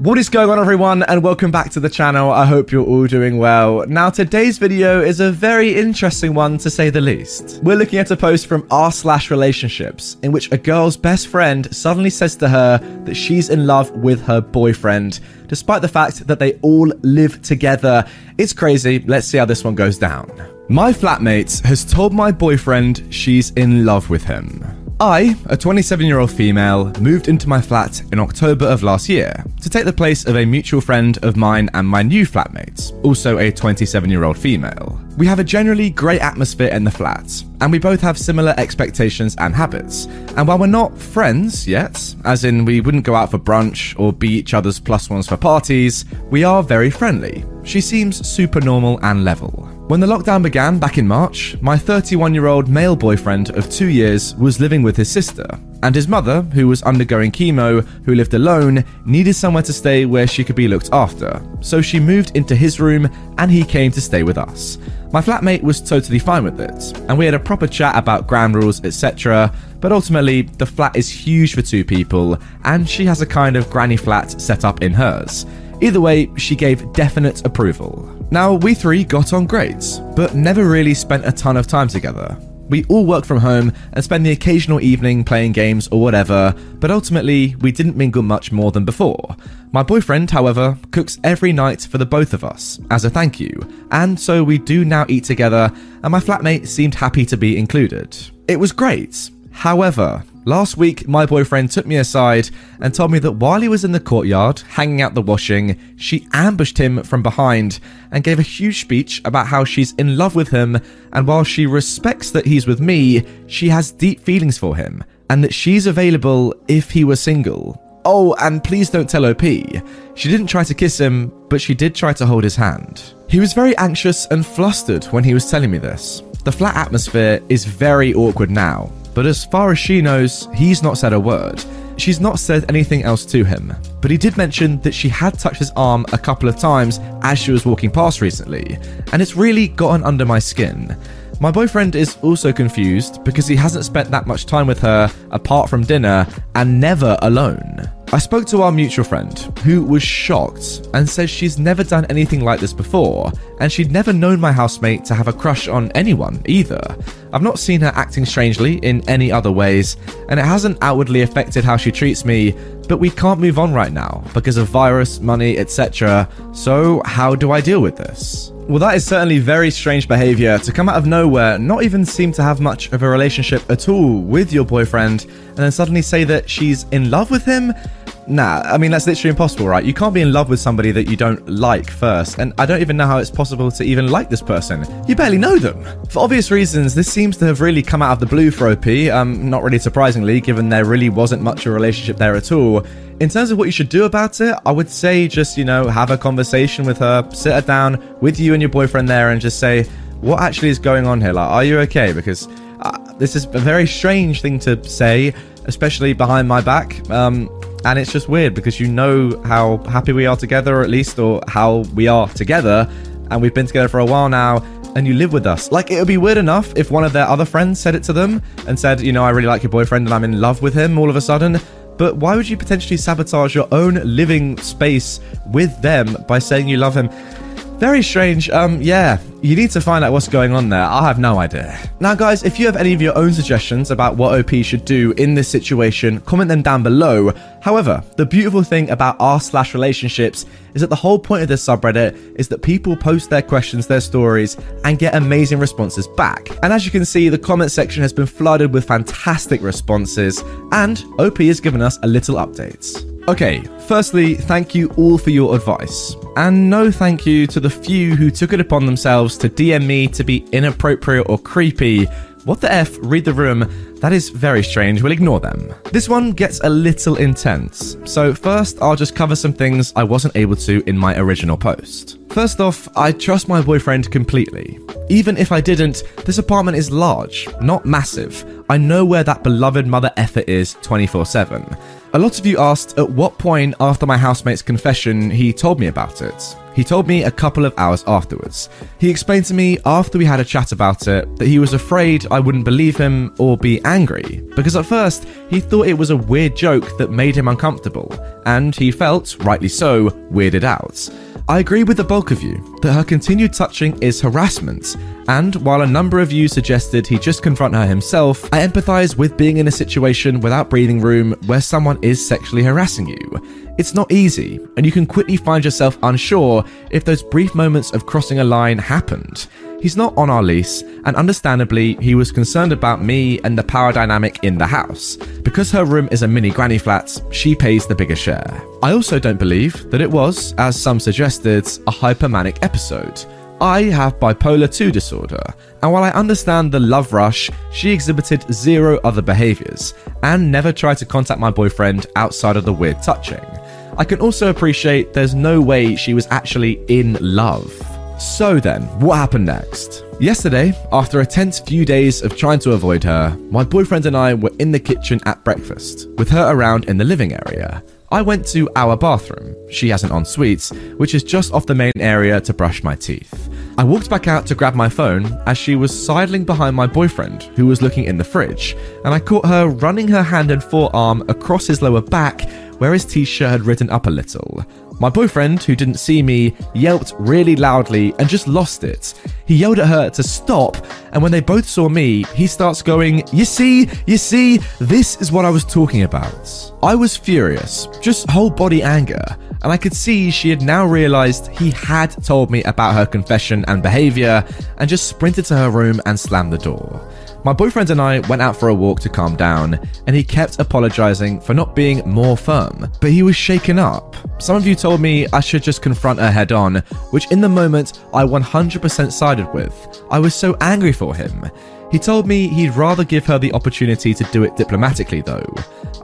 What is going on everyone and welcome back to the channel. I hope you're all doing well. Now today's video is a very interesting one to say the least. We're looking at a post from r slash relationships in which a girl's best friend suddenly says to her that she's in love with her boyfriend despite the fact that they all live together. It's crazy. Let's see how this one goes down. My flatmate has told my boyfriend she's in love with him. I, a 27 year old female, moved into my flat in October of last year to take the place of a mutual friend of mine and my new flatmate, also a 27 year old female. We have a generally great atmosphere in the flat, and we both have similar expectations and habits. And while we're not friends yet, as in we wouldn't go out for brunch or be each other's plus ones for parties, we are very friendly. She seems super normal and level. When the lockdown began back in March, my 31 year old male boyfriend of two years was living with his sister, and his mother, who was undergoing chemo, who lived alone, needed somewhere to stay where she could be looked after. So she moved into his room and he came to stay with us. My flatmate was totally fine with it, and we had a proper chat about ground rules, etc. But ultimately, the flat is huge for two people, and she has a kind of granny flat set up in hers. Either way, she gave definite approval. Now, we three got on great, but never really spent a ton of time together. We all work from home and spend the occasional evening playing games or whatever, but ultimately, we didn't mingle much more than before. My boyfriend, however, cooks every night for the both of us as a thank you, and so we do now eat together, and my flatmate seemed happy to be included. It was great. However, Last week, my boyfriend took me aside and told me that while he was in the courtyard hanging out the washing, she ambushed him from behind and gave a huge speech about how she's in love with him, and while she respects that he's with me, she has deep feelings for him, and that she's available if he were single. Oh, and please don't tell OP. She didn't try to kiss him, but she did try to hold his hand. He was very anxious and flustered when he was telling me this. The flat atmosphere is very awkward now, but as far as she knows, he's not said a word. She's not said anything else to him, but he did mention that she had touched his arm a couple of times as she was walking past recently, and it's really gotten under my skin. My boyfriend is also confused because he hasn't spent that much time with her apart from dinner and never alone. I spoke to our mutual friend, who was shocked and says she's never done anything like this before, and she'd never known my housemate to have a crush on anyone either. I've not seen her acting strangely in any other ways, and it hasn't outwardly affected how she treats me, but we can't move on right now because of virus, money, etc. So, how do I deal with this? Well, that is certainly very strange behavior to come out of nowhere, not even seem to have much of a relationship at all with your boyfriend, and then suddenly say that she's in love with him? Nah, I mean, that's literally impossible, right? You can't be in love with somebody that you don't like first, and I don't even know how it's possible to even like this person. You barely know them. For obvious reasons, this seems to have really come out of the blue for OP, um, not really surprisingly, given there really wasn't much of a relationship there at all. In terms of what you should do about it, I would say just, you know, have a conversation with her, sit her down with you and your boyfriend there, and just say, what actually is going on here? Like, are you okay? Because uh, this is a very strange thing to say, especially behind my back. Um, and it's just weird because you know how happy we are together, or at least, or how we are together, and we've been together for a while now, and you live with us. Like, it would be weird enough if one of their other friends said it to them and said, you know, I really like your boyfriend and I'm in love with him all of a sudden. But why would you potentially sabotage your own living space with them by saying you love him? Very strange. Um, yeah, you need to find out what's going on there. I have no idea. Now, guys, if you have any of your own suggestions about what OP should do in this situation, comment them down below. However, the beautiful thing about r slash relationships is that the whole point of this subreddit is that people post their questions, their stories, and get amazing responses back. And as you can see, the comment section has been flooded with fantastic responses, and OP has given us a little update. Okay, firstly, thank you all for your advice. And no thank you to the few who took it upon themselves to DM me to be inappropriate or creepy. What the F? Read the room. That is very strange, we'll ignore them. This one gets a little intense, so first I'll just cover some things I wasn't able to in my original post. First off, I trust my boyfriend completely. Even if I didn't, this apartment is large, not massive. I know where that beloved mother effer is 24 7. A lot of you asked at what point after my housemate's confession he told me about it. He told me a couple of hours afterwards. He explained to me after we had a chat about it that he was afraid I wouldn't believe him or be angry, because at first he thought it was a weird joke that made him uncomfortable, and he felt, rightly so, weirded out. I agree with the bulk of you that her continued touching is harassment, and while a number of you suggested he just confront her himself, I empathise with being in a situation without breathing room where someone is sexually harassing you. It's not easy, and you can quickly find yourself unsure if those brief moments of crossing a line happened. He's not on our lease, and understandably, he was concerned about me and the power dynamic in the house. Because her room is a mini granny flat, she pays the bigger share. I also don't believe that it was, as some suggested, a hypermanic episode. I have bipolar 2 disorder, and while I understand the love rush, she exhibited zero other behaviours and never tried to contact my boyfriend outside of the weird touching. I can also appreciate there's no way she was actually in love. So then, what happened next? Yesterday, after a tense few days of trying to avoid her, my boyfriend and I were in the kitchen at breakfast, with her around in the living area. I went to our bathroom, she has an ensuite, which is just off the main area to brush my teeth. I walked back out to grab my phone as she was sidling behind my boyfriend, who was looking in the fridge, and I caught her running her hand and forearm across his lower back where his t shirt had written up a little. My boyfriend, who didn't see me, yelped really loudly and just lost it. He yelled at her to stop, and when they both saw me, he starts going, You see, you see, this is what I was talking about. I was furious, just whole body anger, and I could see she had now realized he had told me about her confession and behavior, and just sprinted to her room and slammed the door. My boyfriend and I went out for a walk to calm down, and he kept apologizing for not being more firm, but he was shaken up. Some of you told me I should just confront her head on, which in the moment I 100% sided with. I was so angry for him. He told me he'd rather give her the opportunity to do it diplomatically, though.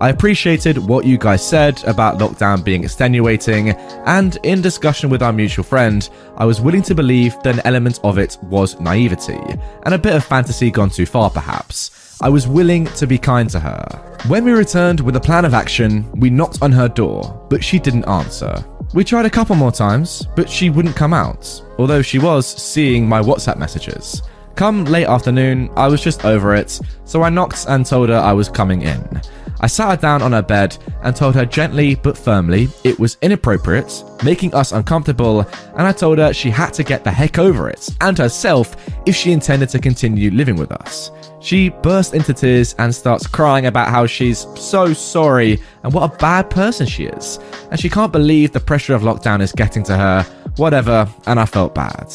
I appreciated what you guys said about lockdown being extenuating, and in discussion with our mutual friend, I was willing to believe that an element of it was naivety, and a bit of fantasy gone too far, perhaps. I was willing to be kind to her. When we returned with a plan of action, we knocked on her door, but she didn't answer. We tried a couple more times, but she wouldn't come out, although she was seeing my WhatsApp messages. Come late afternoon, I was just over it, so I knocked and told her I was coming in. I sat her down on her bed and told her gently but firmly it was inappropriate, making us uncomfortable, and I told her she had to get the heck over it, and herself, if she intended to continue living with us. She burst into tears and starts crying about how she's so sorry and what a bad person she is, and she can't believe the pressure of lockdown is getting to her, whatever, and I felt bad.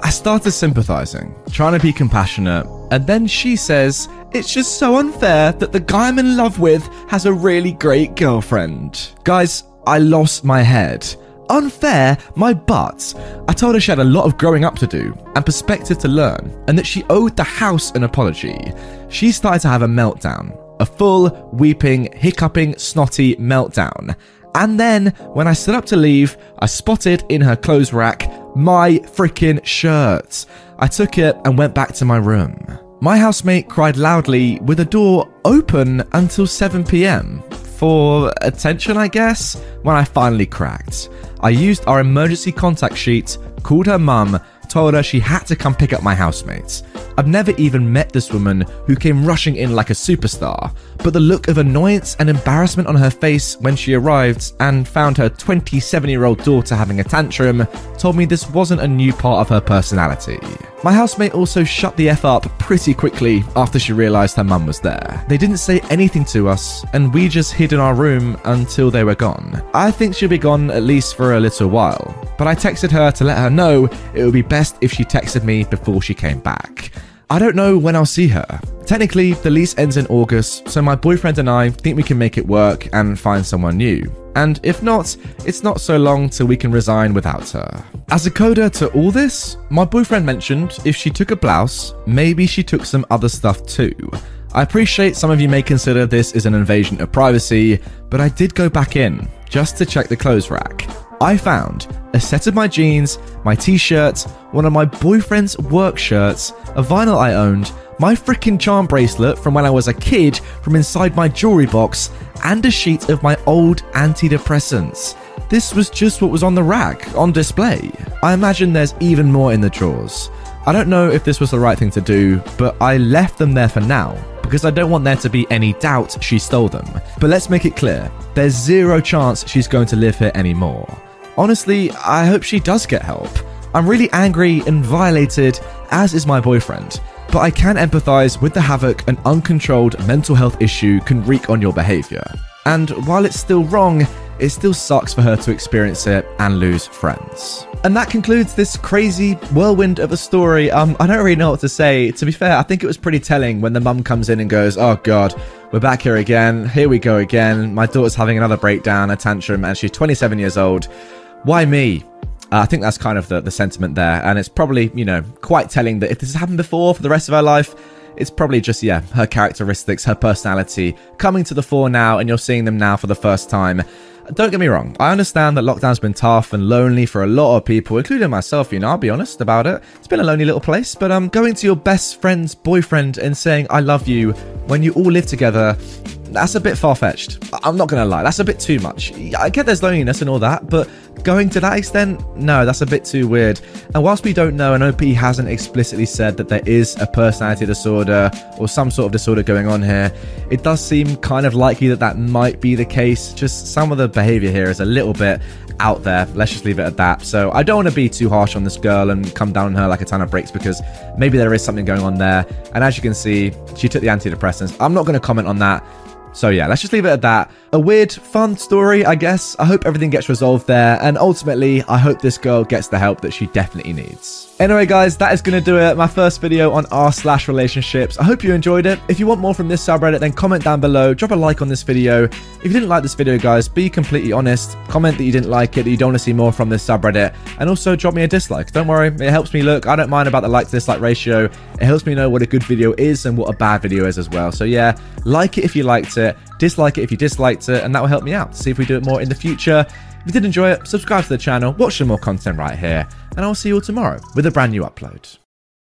I started sympathizing, trying to be compassionate, and then she says, It's just so unfair that the guy I'm in love with has a really great girlfriend. Guys, I lost my head. Unfair, my butt. I told her she had a lot of growing up to do and perspective to learn, and that she owed the house an apology. She started to have a meltdown. A full, weeping, hiccuping, snotty meltdown. And then, when I stood up to leave, I spotted in her clothes rack my freaking shirt. I took it and went back to my room. My housemate cried loudly with the door open until 7 pm. For attention, I guess, when I finally cracked. I used our emergency contact sheet, called her mum, told her she had to come pick up my housemates. I've never even met this woman who came rushing in like a superstar, but the look of annoyance and embarrassment on her face when she arrived and found her 27 year old daughter having a tantrum told me this wasn't a new part of her personality. My housemate also shut the F up pretty quickly after she realised her mum was there. They didn't say anything to us, and we just hid in our room until they were gone. I think she'll be gone at least for a little while, but I texted her to let her know it would be best if she texted me before she came back. I don't know when I'll see her. Technically, the lease ends in August, so my boyfriend and I think we can make it work and find someone new. And if not, it's not so long till we can resign without her. As a coda to all this, my boyfriend mentioned if she took a blouse, maybe she took some other stuff too. I appreciate some of you may consider this is an invasion of privacy, but I did go back in just to check the clothes rack. I found a set of my jeans, my t shirt, one of my boyfriend's work shirts, a vinyl I owned, my freaking charm bracelet from when I was a kid from inside my jewelry box, and a sheet of my old antidepressants. This was just what was on the rack, on display. I imagine there's even more in the drawers. I don't know if this was the right thing to do, but I left them there for now because I don't want there to be any doubt she stole them. But let's make it clear there's zero chance she's going to live here anymore. Honestly, I hope she does get help. I'm really angry and violated, as is my boyfriend. But I can empathize with the havoc an uncontrolled mental health issue can wreak on your behavior. And while it's still wrong, it still sucks for her to experience it and lose friends. And that concludes this crazy whirlwind of a story. Um, I don't really know what to say. To be fair, I think it was pretty telling when the mum comes in and goes, "Oh God, we're back here again. Here we go again. My daughter's having another breakdown, a tantrum, and she's 27 years old. Why me?" Uh, I think that's kind of the, the sentiment there, and it's probably you know quite telling that if this has happened before for the rest of her life, it's probably just yeah her characteristics, her personality coming to the fore now, and you're seeing them now for the first time. Don't get me wrong, I understand that lockdown's been tough and lonely for a lot of people, including myself, you know, I'll be honest about it. It's been a lonely little place, but um, going to your best friend's boyfriend and saying, I love you when you all live together, that's a bit far fetched. I'm not gonna lie, that's a bit too much. I get there's loneliness and all that, but going to that extent, no, that's a bit too weird. And whilst we don't know, and OP hasn't explicitly said that there is a personality disorder or some sort of disorder going on here, it does seem kind of likely that that might be the case. Just some of the behavior here is a little bit out there. Let's just leave it at that. So I don't want to be too harsh on this girl and come down on her like a ton of bricks because maybe there is something going on there. And as you can see, she took the antidepressants. I'm not going to comment on that. So yeah, let's just leave it at that. A weird, fun story, I guess. I hope everything gets resolved there, and ultimately, I hope this girl gets the help that she definitely needs. Anyway, guys, that is going to do it. My first video on r slash relationships. I hope you enjoyed it. If you want more from this subreddit, then comment down below. Drop a like on this video. If you didn't like this video, guys, be completely honest. Comment that you didn't like it, that you don't want to see more from this subreddit, and also drop me a dislike. Don't worry, it helps me look. I don't mind about the like to dislike ratio. It helps me know what a good video is and what a bad video is as well. So yeah, like it if you liked it, dislike it if you disliked it, and that will help me out see if we do it more in the future. If you did enjoy it, subscribe to the channel, watch some more content right here, and I'll see you all tomorrow with a brand new upload.